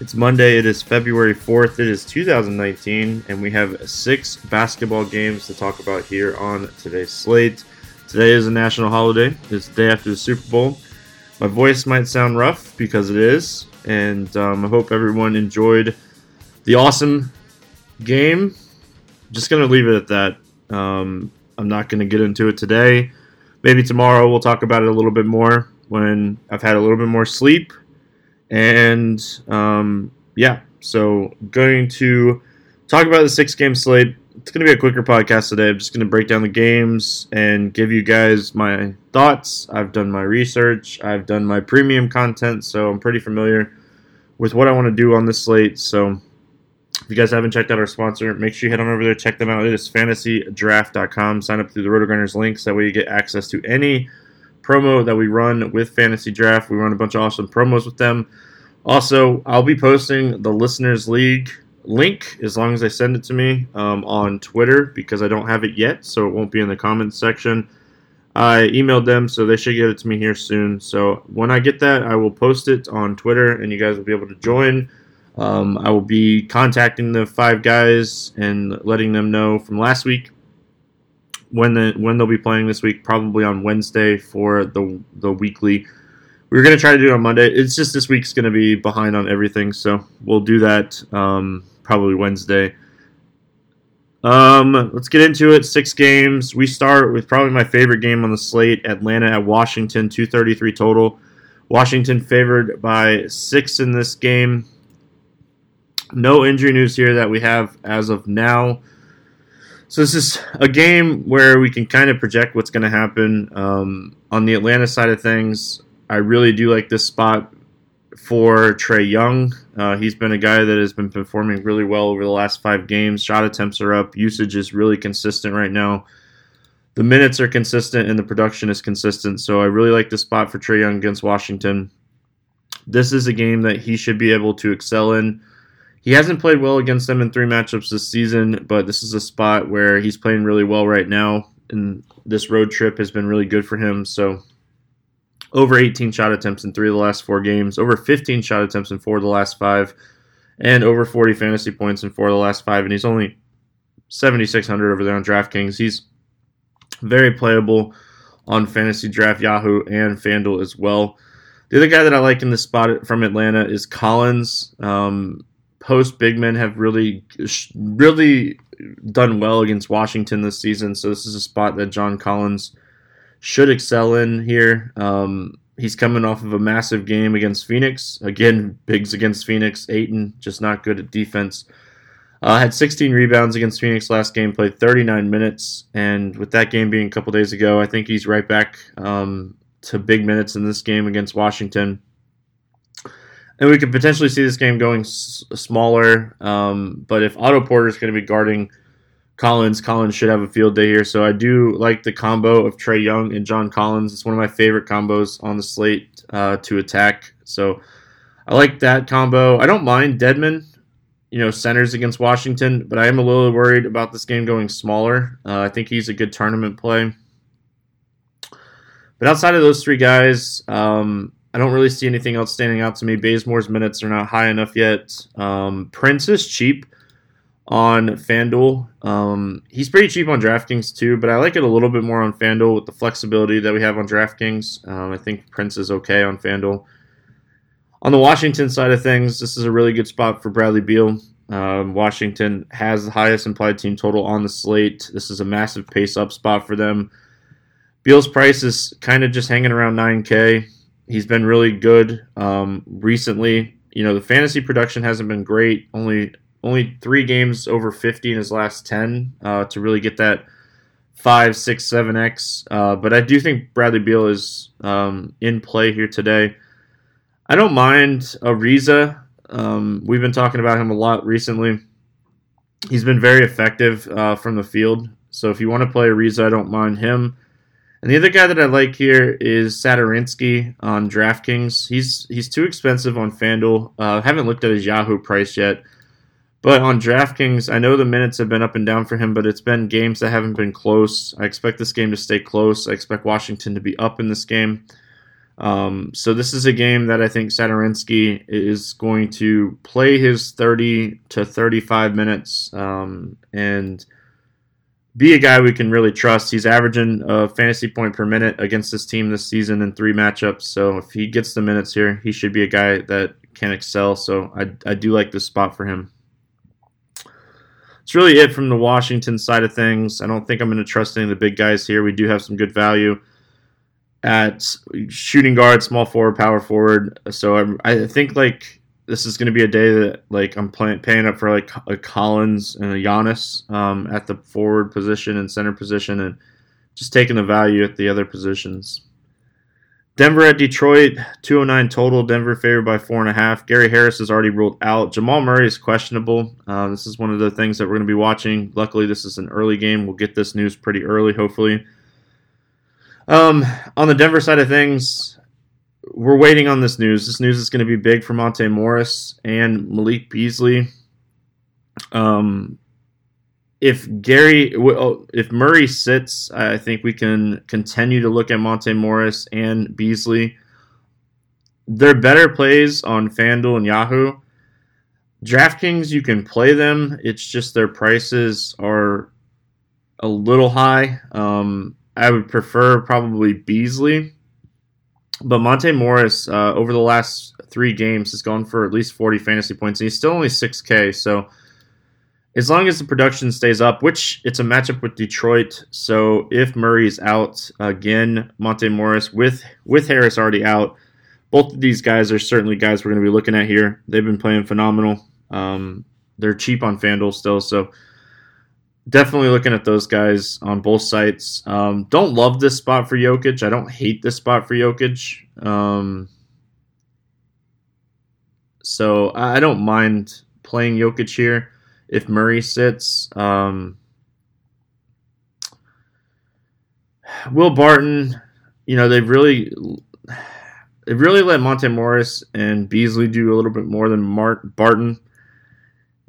It's Monday, it is February 4th, it is 2019, and we have six basketball games to talk about here on today's slate. Today is a national holiday, it's the day after the Super Bowl. My voice might sound rough because it is, and um, I hope everyone enjoyed the awesome game. Just going to leave it at that. Um, I'm not going to get into it today maybe tomorrow we'll talk about it a little bit more when I've had a little bit more sleep. And um, yeah, so going to talk about the six game slate. It's going to be a quicker podcast today. I'm just going to break down the games and give you guys my thoughts. I've done my research, I've done my premium content, so I'm pretty familiar with what I want to do on this slate. So if you guys haven't checked out our sponsor, make sure you head on over there, check them out. It is fantasydraft.com. Sign up through the RotoGrinders links. That way you get access to any promo that we run with Fantasy Draft. We run a bunch of awesome promos with them. Also, I'll be posting the Listeners League link as long as they send it to me um, on Twitter because I don't have it yet, so it won't be in the comments section. I emailed them, so they should get it to me here soon. So when I get that, I will post it on Twitter, and you guys will be able to join. Um, I will be contacting the five guys and letting them know from last week when the when they'll be playing this week. Probably on Wednesday for the the weekly. We were going to try to do it on Monday. It's just this week's going to be behind on everything, so we'll do that um, probably Wednesday. Um, let's get into it. Six games. We start with probably my favorite game on the slate: Atlanta at Washington, two thirty three total. Washington favored by six in this game. No injury news here that we have as of now. So this is a game where we can kind of project what's going to happen. Um, on the Atlanta side of things, I really do like this spot for Trae Young. Uh, he's been a guy that has been performing really well over the last five games. Shot attempts are up. Usage is really consistent right now. The minutes are consistent and the production is consistent. So I really like this spot for Trae Young against Washington. This is a game that he should be able to excel in. He hasn't played well against them in three matchups this season, but this is a spot where he's playing really well right now, and this road trip has been really good for him. So, over 18 shot attempts in three of the last four games, over 15 shot attempts in four of the last five, and over 40 fantasy points in four of the last five. And he's only 7,600 over there on DraftKings. He's very playable on Fantasy Draft Yahoo and FanDuel as well. The other guy that I like in this spot from Atlanta is Collins. Um, post big men have really, really done well against Washington this season. So this is a spot that John Collins should excel in here. Um, he's coming off of a massive game against Phoenix. Again, bigs against Phoenix. Ayton just not good at defense. Uh, had 16 rebounds against Phoenix last game, played 39 minutes, and with that game being a couple days ago, I think he's right back um, to big minutes in this game against Washington and we could potentially see this game going s- smaller. Um, but if Otto Porter is going to be guarding Collins, Collins should have a field day here. So I do like the combo of Trae Young and John Collins. It's one of my favorite combos on the slate uh, to attack. So I like that combo. I don't mind Dedmon, you know, centers against Washington, but I am a little worried about this game going smaller. Uh, I think he's a good tournament play. But outside of those three guys, um, I don't really see anything else standing out to me. Bazemore's minutes are not high enough yet. Um, Prince is cheap on FanDuel. Um, he's pretty cheap on DraftKings too, but I like it a little bit more on FanDuel with the flexibility that we have on DraftKings. Um, I think Prince is okay on FanDuel. On the Washington side of things, this is a really good spot for Bradley Beal. Um, Washington has the highest implied team total on the slate. This is a massive pace up spot for them. Beal's price is kind of just hanging around 9K. He's been really good um, recently. You know, the fantasy production hasn't been great. Only only three games over 50 in his last 10 uh, to really get that five, six, seven X. Uh, but I do think Bradley Beal is um, in play here today. I don't mind Ariza Um, we've been talking about him a lot recently. He's been very effective uh, from the field. So if you want to play Ariza, I don't mind him. And the other guy that I like here is Satoransky on DraftKings. He's he's too expensive on FanDuel. Uh, haven't looked at his Yahoo price yet. But on DraftKings, I know the minutes have been up and down for him, but it's been games that haven't been close. I expect this game to stay close. I expect Washington to be up in this game. Um, so this is a game that I think Satoransky is going to play his 30 to 35 minutes um, and be a guy we can really trust. He's averaging a fantasy point per minute against this team this season in three matchups. So if he gets the minutes here, he should be a guy that can excel. So I, I do like this spot for him. It's really it from the Washington side of things. I don't think I'm going to trust any of the big guys here. We do have some good value at shooting guard, small forward, power forward. So I, I think like this is going to be a day that like I'm paying up for like a Collins and a Giannis um, at the forward position and center position, and just taking the value at the other positions. Denver at Detroit, 209 total. Denver favored by four and a half. Gary Harris is already ruled out. Jamal Murray is questionable. Uh, this is one of the things that we're going to be watching. Luckily, this is an early game. We'll get this news pretty early, hopefully. Um, on the Denver side of things, we're waiting on this news. This news is going to be big for Monte Morris and Malik Beasley. Um, if Gary, oh, if Murray sits, I think we can continue to look at Monte Morris and Beasley. They're better plays on FanDuel and Yahoo. DraftKings, you can play them. It's just their prices are a little high. Um, I would prefer probably Beasley. But Monte Morris, uh, over the last three games, has gone for at least 40 fantasy points, and he's still only 6K. So as long as the production stays up, which it's a matchup with Detroit. So if Murray's out again, Monte Morris with with Harris already out, both of these guys are certainly guys we're going to be looking at here. They've been playing phenomenal. Um, they're cheap on FanDuel still, so definitely looking at those guys on both sites. Um, don't love this spot for Jokic. I don't hate this spot for Jokic. Um, so I don't mind playing Jokic here if Murray sits. Um, Will Barton, you know, they've really they've really let Monte Morris and Beasley do a little bit more than Mart Barton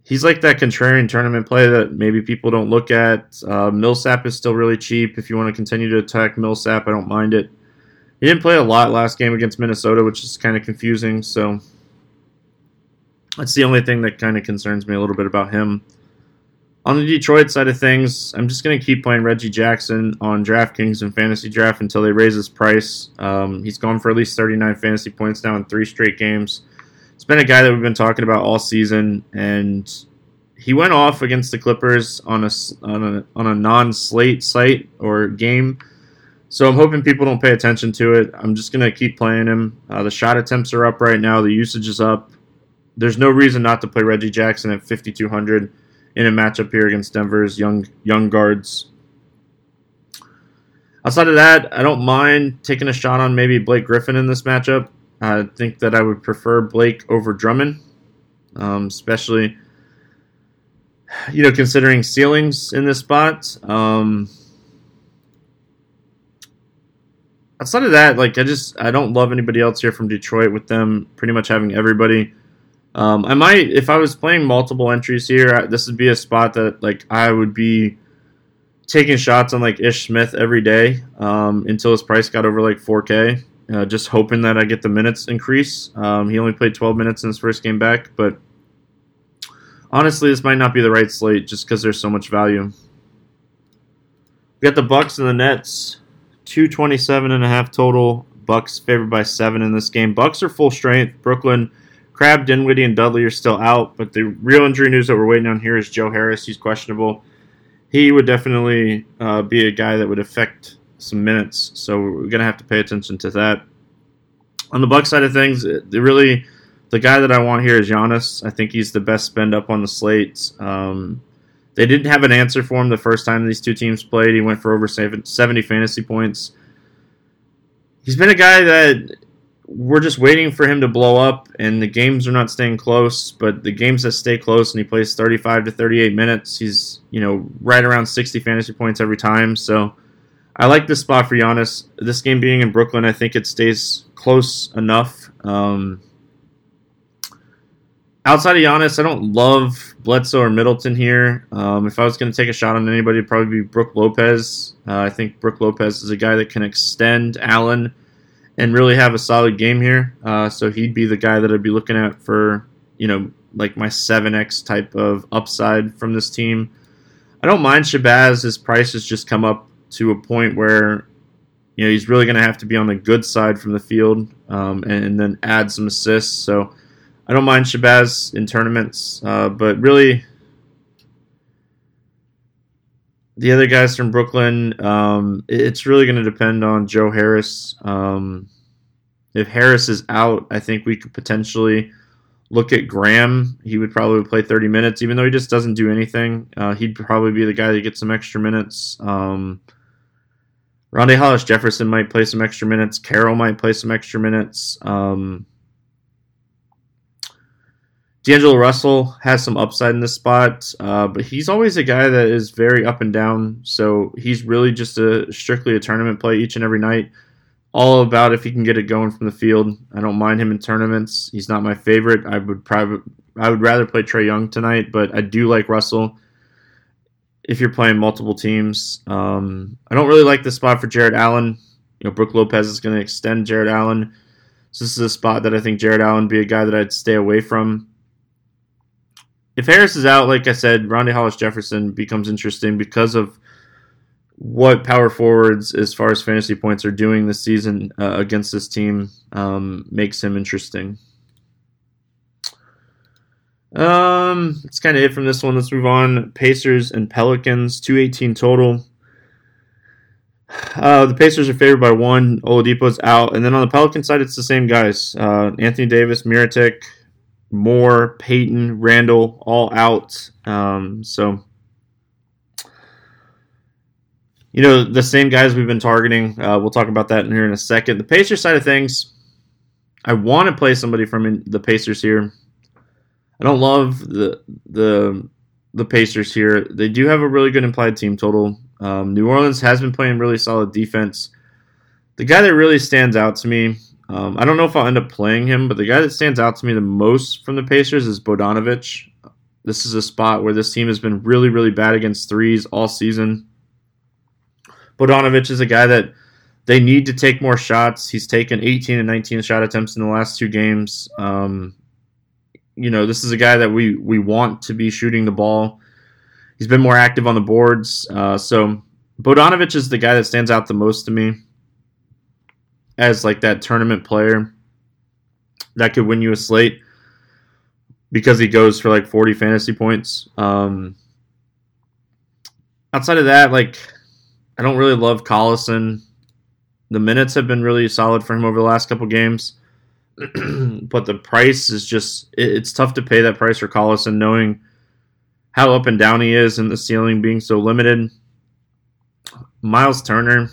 he's like that contrarian tournament play that maybe people don't look at. Uh, Millsap is still really cheap. If you want to continue to attack Millsap, I don't mind it. He didn't play a lot last game against Minnesota, which is kind of confusing. So that's the only thing that kind of concerns me a little bit about him. On the Detroit side of things, I'm just going to keep playing Reggie Jackson on DraftKings and Fantasy Draft until they raise his price. Um, he's gone for at least 39 fantasy points now in three straight games it's been a guy that we've been talking about all season, and he went off against the Clippers on a on a on a non-slate site or game. So I'm hoping people don't pay attention to it. I'm just gonna keep playing him. Uh, the shot attempts are up right now. The usage is up. There's no reason not to play Reggie Jackson at 5200 in a matchup here against Denver's young young guards. Outside of that, I don't mind taking a shot on maybe Blake Griffin in this matchup. I think that I would prefer Blake over Drummond, um, especially you know considering ceilings in this spot. Um, outside of that, like I just I don't love anybody else here from Detroit with them pretty much having everybody. Um, I might if I was playing multiple entries here, this would be a spot that like I would be taking shots on like Ish Smith every day um, until his price got over like 4K. Uh, just hoping that I get the minutes increase. Um, he only played 12 minutes in his first game back, but honestly, this might not be the right slate just because there's so much value. We got the Bucks and the Nets, 227 and a half total. Bucks favored by seven in this game. Bucks are full strength. Brooklyn, Crabbe, Dinwiddie, and Dudley are still out, but the real injury news that we're waiting on here is Joe Harris. He's questionable. He would definitely uh, be a guy that would affect some minutes. So we're gonna have to pay attention to that. On the Buck side of things, really the guy that I want here is Giannis. I think he's the best spend up on the slate. Um, they didn't have an answer for him the first time these two teams played. He went for over 70 fantasy points. He's been a guy that we're just waiting for him to blow up, and the games are not staying close. But the games that stay close, and he plays 35 to 38 minutes, he's you know right around 60 fantasy points every time. So I like this spot for Giannis. This game being in Brooklyn, I think it stays close enough. Um, outside of Giannis, I don't love Bledsoe or Middleton here. Um, if I was going to take a shot on anybody, it'd probably be Brook Lopez. Uh, I think Brook Lopez is a guy that can extend Allen and really have a solid game here. Uh, so he'd be the guy that I'd be looking at for, you know, like my 7x type of upside from this team. I don't mind Shabazz. His price has just come up to a point where, you know, he's really going to have to be on the good side from the field um, and, and, then add some assists. So I don't mind Shabazz in tournaments, uh, but really the other guys from Brooklyn, um, it's really going to depend on Joe Harris. Um, if Harris is out, I think we could potentially look at Graham. He would probably play 30 minutes, even though he just doesn't do anything. Uh, he'd probably be the guy that gets some extra minutes. Um, Rondae Hollis Jefferson might play some extra minutes. Carroll might play some extra minutes. Um, D'Angelo Russell has some upside in this spot, uh, but he's always a guy that is very up and down. So he's really just a strictly a tournament play each and every night. All about if he can get it going from the field. I don't mind him in tournaments. He's not my favorite. I would private. I would rather play Trae Young tonight, but I do like Russell. If you're playing multiple teams, um, I don't really like the spot for Jarrett Allen. You know, Brook Lopez is going to extend Jarrett Allen. So this is a spot that I think Jarrett Allen be a guy that I'd stay away from if Harris is out, like I said, Rondae Hollis Jefferson becomes interesting because of what power forwards, as far as fantasy points, are doing this season uh, against this team. Um, makes him interesting. Um, that's kind of it from this one. Let's move on. Pacers and Pelicans, 218 total. Uh, the Pacers are favored by one. Oladipo's out, and then on the Pelican side, it's the same guys: uh, Anthony Davis, Mirotic, Moore, Payton, Randle, all out. Um, so, you know, the same guys we've been targeting. Uh, we'll talk about that in here in a second. The Pacers side of things, I want to play somebody from the Pacers here. I don't love the the the Pacers here. They do have a really good implied team total. Um, New Orleans has been playing really solid defense. The guy that really stands out to me um, I don't know if I'll end up playing him, but the guy that stands out to me the most from the Pacers is Bogdanovich. This is a spot where this team has been really, really bad against threes all season. Bogdanovich is a guy that they need to take more shots. He's taken 18 and 19 shot attempts in the last two games. Um, you know, this is a guy that we we want to be shooting the ball. He's been more active on the boards. Uh, so Bogdanovich is the guy that stands out the most to me as like that tournament player that could win you a slate because he goes for like 40 fantasy points. Um, outside of that, like I don't really love Collison. The minutes have been really solid for him over the last couple games, but the price is just it's tough to pay that price for Collison, knowing how up and down he is and the ceiling being so limited. Miles Turner,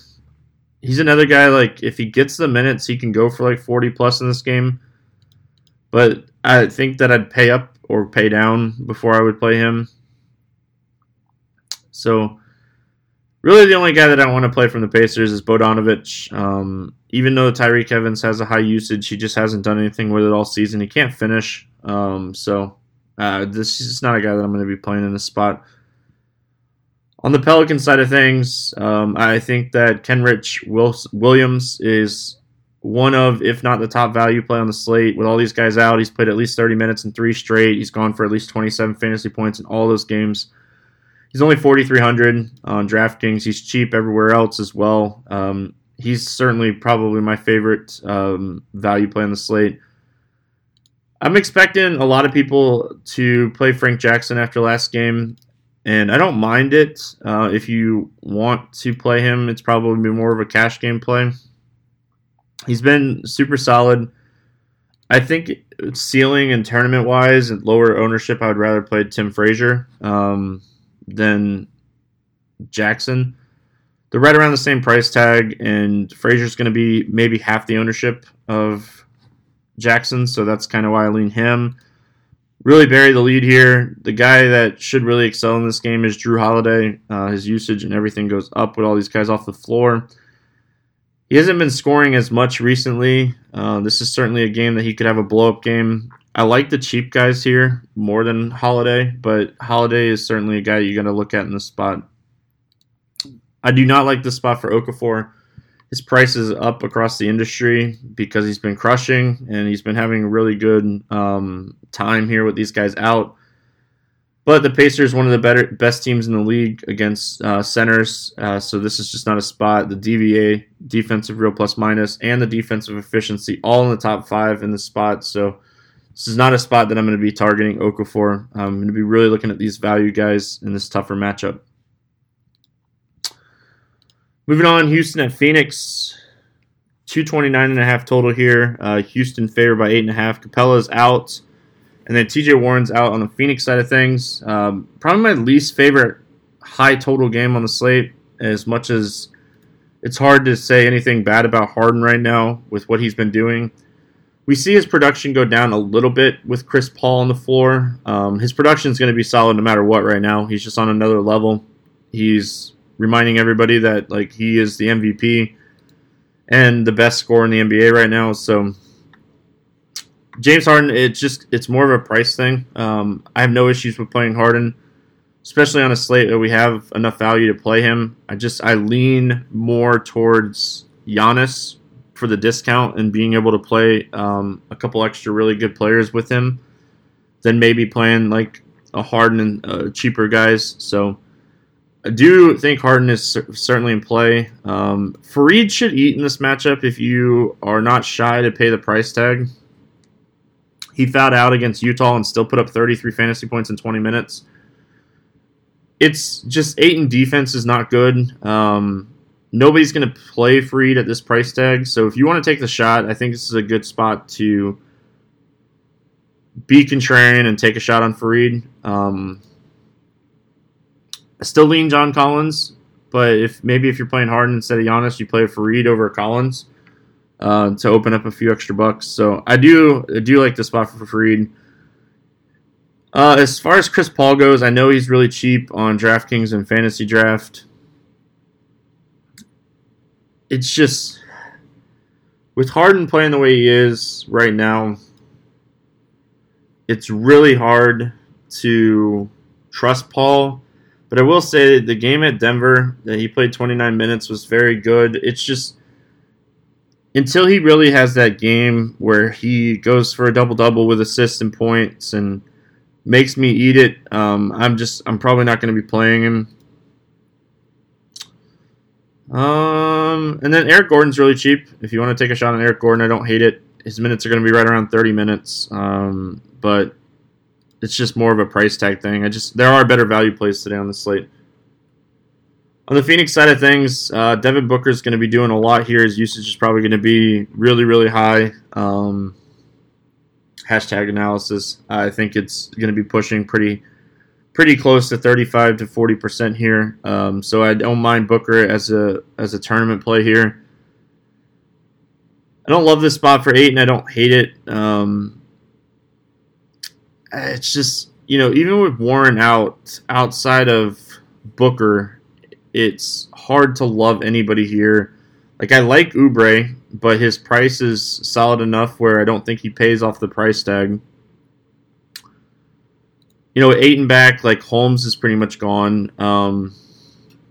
he's another guy like if he gets the minutes, he can go for like 40 plus in this game. But I think that I'd pay up or pay down before I would play him. So really the only guy that I want to play from the Pacers is Bogdanovich. Um, even though Tyreke Evans has a high usage, he just hasn't done anything with it all season. He can't finish. Um, so uh, this is not a guy that I'm going to be playing in this spot. On the Pelican side of things, um, I think that Kenrich Williams is one of, if not the top value play on the slate. With all these guys out, he's played at least 30 minutes in three straight. He's gone for at least 27 fantasy points in all those games. He's only 4,300 on DraftKings. He's cheap everywhere else as well. Um, he's certainly probably my favorite um, value play on the slate. I'm expecting a lot of people to play Frank Jackson after last game and I don't mind it. Uh, if you want to play him, it's probably more of a cash game play. He's been super solid. I think ceiling and tournament wise and lower ownership, I would rather play Tim Frazier um, than Jackson. They're right around the same price tag, and Frazier's going to be maybe half the ownership of Jackson, so that's kind of why I lean him. Really bury the lead here. The guy that should really excel in this game is Jrue Holiday. Uh, his usage and everything goes up with all these guys off the floor. He hasn't been scoring as much recently. Uh, this is certainly a game that he could have a blow up game. I like the cheap guys here more than Holiday, but Holiday is certainly a guy you got to look at in this spot. I do not like the spot for Okafor. His price is up across the industry because he's been crushing and he's been having a really good um, time here with these guys out. But the Pacers, one of the better best teams in the league against uh, centers, uh, so this is just not a spot. The DVA, defensive real plus minus, and the defensive efficiency, all in the top five in the spot. So this is not a spot that I'm going to be targeting Okafor. I'm going to be really looking at these value guys in this tougher matchup. Moving on, Houston at Phoenix. 229 and a half total here. Uh, Houston favored by eight and a half. Capela's out. And then TJ Warren's out on the Phoenix side of things. Um, probably my least favorite high total game on the slate, as much as it's hard to say anything bad about Harden right now with what he's been doing. We see his production go down a little bit with Chris Paul on the floor. Um, his production is going to be solid no matter what right now. He's just on another level. He's reminding everybody that like he is the MVP and the best scorer in the NBA right now. So James Harden, it's just it's more of a price thing. Um, I have no issues with playing Harden, especially on a slate that we have enough value to play him. I just I lean more towards Giannis for the discount and being able to play um, a couple extra really good players with him than maybe playing like a Harden and uh, cheaper guys. So I do think Harden is certainly in play. Um, Faried should eat in this matchup if you are not shy to pay the price tag. He fouled out against Utah and still put up 33 fantasy points in 20 minutes. It's just Ayton defense is not good. Um, nobody's going to play Faried at this price tag. So if you want to take the shot, I think this is a good spot to be contrarian and take a shot on Faried. Um, I still lean John Collins, but if maybe if you're playing Harden instead of Giannis, you play Faried over Collins uh, to open up a few extra bucks. So I do I do like the spot for Faried. Uh, as far as Chris Paul goes, I know he's really cheap on DraftKings and Fantasy Draft. It's just with Harden playing the way he is right now, it's really hard to trust Paul but I will say the game at Denver that he played 29 minutes was very good. It's just until he really has that game where he goes for a double double with assists and points and makes me eat it. Um, I'm just I'm probably not going to be playing him. Um, and then Eric Gordon's really cheap. If you want to take a shot on Eric Gordon, I don't hate it. His minutes are going to be right around 30 minutes. Um, but it's just more of a price tag thing. I just there are better value plays today on the slate. On the Phoenix side of things, uh, Devin Booker is going to be doing a lot here. His usage is probably going to be really, really high. Um, hashtag analysis. I think it's going to be pushing pretty, pretty close to 35 to 40 percent here. Um, so I don't mind Booker as a as a tournament play here. I don't love this spot for Ayton, and I don't hate it. Um, it's just you know even with Warren out outside of Booker, it's hard to love anybody here. Like I like Oubre, but his price is solid enough where I don't think he pays off the price tag. You know, eight and back, like Holmes is pretty much gone. Um,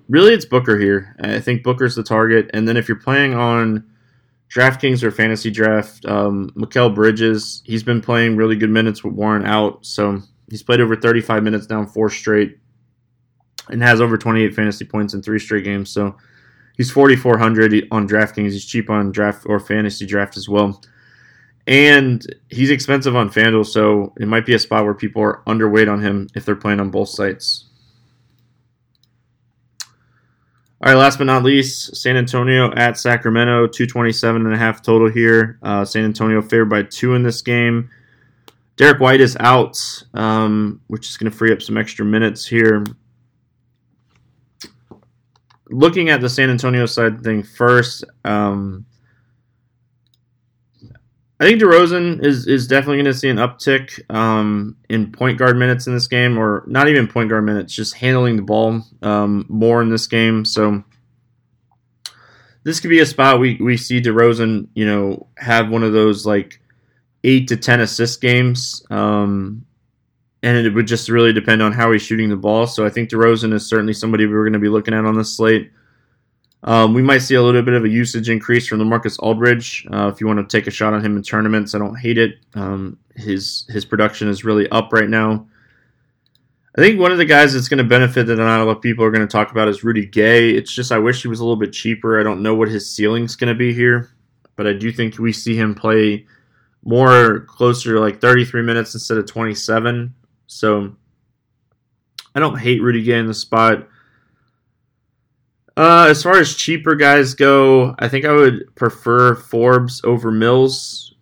really, it's Booker here. I think Booker's the target, and then if you're playing on DraftKings or fantasy draft, um, Mikal Bridges, he's been playing really good minutes with Warren out. So he's played over 35 minutes down four straight and has over 28 fantasy points in three straight games. So he's 4,400 on DraftKings. He's cheap on draft or fantasy draft as well. And he's expensive on FanDuel, so it might be a spot where people are underweight on him if they're playing on both sites. All right, last but not least, San Antonio at Sacramento, 227 and a half total here. Uh, San Antonio favored by two in this game. Derrick White is out, um, which is going to free up some extra minutes here. Looking at the San Antonio side thing first, um, I think DeRozan is is definitely going to see an uptick um, in point guard minutes in this game, or not even point guard minutes, just handling the ball um, more in this game. So this could be a spot we we see DeRozan, you know, have one of those like eight to ten assist games, um, and it would just really depend on how he's shooting the ball. So I think DeRozan is certainly somebody we're going to be looking at on this slate. Um, we might see a little bit of a usage increase from LaMarcus Aldridge. Uh, if you want to take a shot on him in tournaments, I don't hate it. Um, his his production is really up right now. I think one of the guys that's going to benefit that not a lot of people are going to talk about is Rudy Gay. It's just I wish he was a little bit cheaper. I don't know what his ceiling's going to be here, but I do think we see him play more closer to like 33 minutes instead of 27. So I don't hate Rudy Gay in the spot. Uh, as far as cheaper guys go, I think I would prefer Forbes over Mills,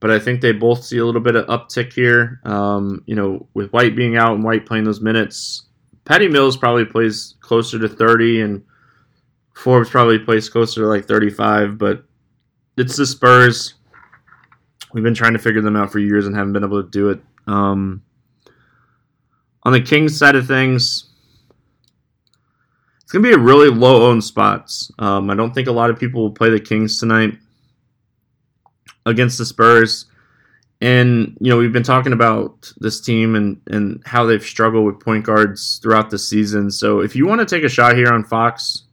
but I think they both see a little bit of uptick here. Um, you know, with White being out and White playing those minutes, Patty Mills probably plays closer to 30, and Forbes probably plays closer to like 35, but it's the Spurs. We've been trying to figure them out for years and haven't been able to do it. Um, on the Kings side of things, it's going to be a really low owned spots. Um, I don't think a lot of people will play the Kings tonight against the Spurs. And, you know, we've been talking about this team and, and how they've struggled with point guards throughout the season. So if you want to take a shot here on Fox,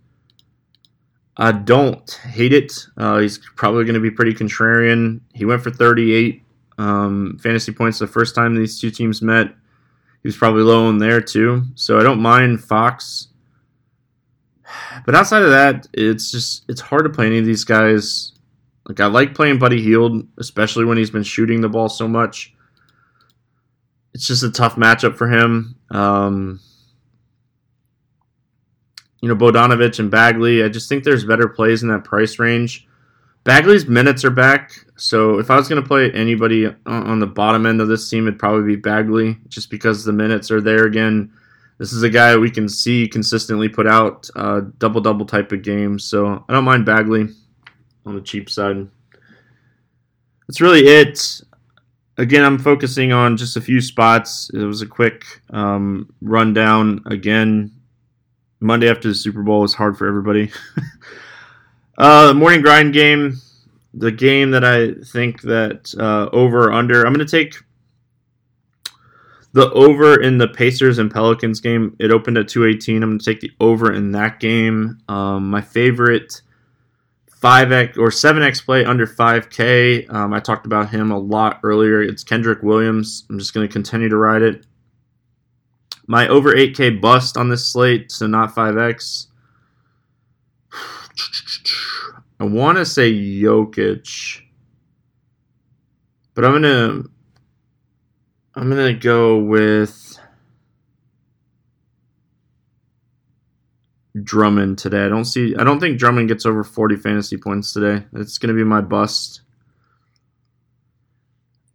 I don't hate it. Uh, he's probably going to be pretty contrarian. He went for 38 um, fantasy points the first time these two teams met. He was probably low on there too. So I don't mind Fox. But outside of that, it's just it's hard to play any of these guys. Like I like playing Buddy Hield, especially when he's been shooting the ball so much. It's just a tough matchup for him. Um, you know, Bogdanovich and Bagley. I just think there's better plays in that price range. Bagley's minutes are back, so if I was going to play anybody on the bottom end of this team, it'd probably be Bagley, just because the minutes are there again this is a guy we can see consistently put out uh, double double type of games. So I don't mind Bagley on the cheap side. That's really it. Again, I'm focusing on just a few spots. It was a quick um, rundown. Again, Monday after the Super Bowl was hard for everybody. uh, the morning grind game, the game that I think that uh, over under. I'm going to take the over in the Pacers and Pelicans game, it opened at 218. I'm going to take the over in that game. Um, my favorite 5x or 7x play under 5K. Um, I talked about him a lot earlier. It's Kenrich Williams. I'm just going to continue to ride it. My over 8K bust on this slate, so not 5X. I want to say Jokic, but I'm going to I'm gonna go with Drummond today. I don't see. I don't think Drummond gets over 40 fantasy points today. It's gonna be my bust.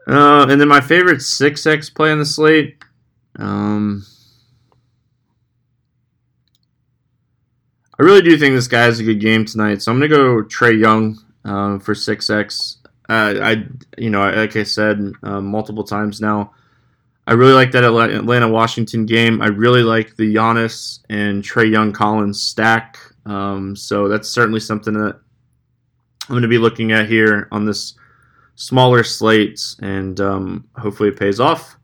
Uh, and then my favorite 6x play on the slate. Um, I really do think this guy has a good game tonight, so I'm gonna go Trae Young uh, for 6x. Uh, I, you know, like I said uh, multiple times now, I really like that Atlanta Washington game. I really like the Giannis and Trae Young Collins stack. Um, so that's certainly something that I'm going to be looking at here on this smaller slate, and um, hopefully it pays off.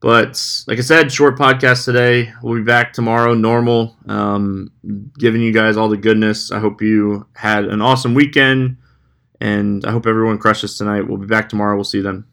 But like I said, short podcast today. We'll be back tomorrow, normal, um, giving you guys all the goodness. I hope you had an awesome weekend, and I hope everyone crushes tonight. We'll be back tomorrow. We'll see you then.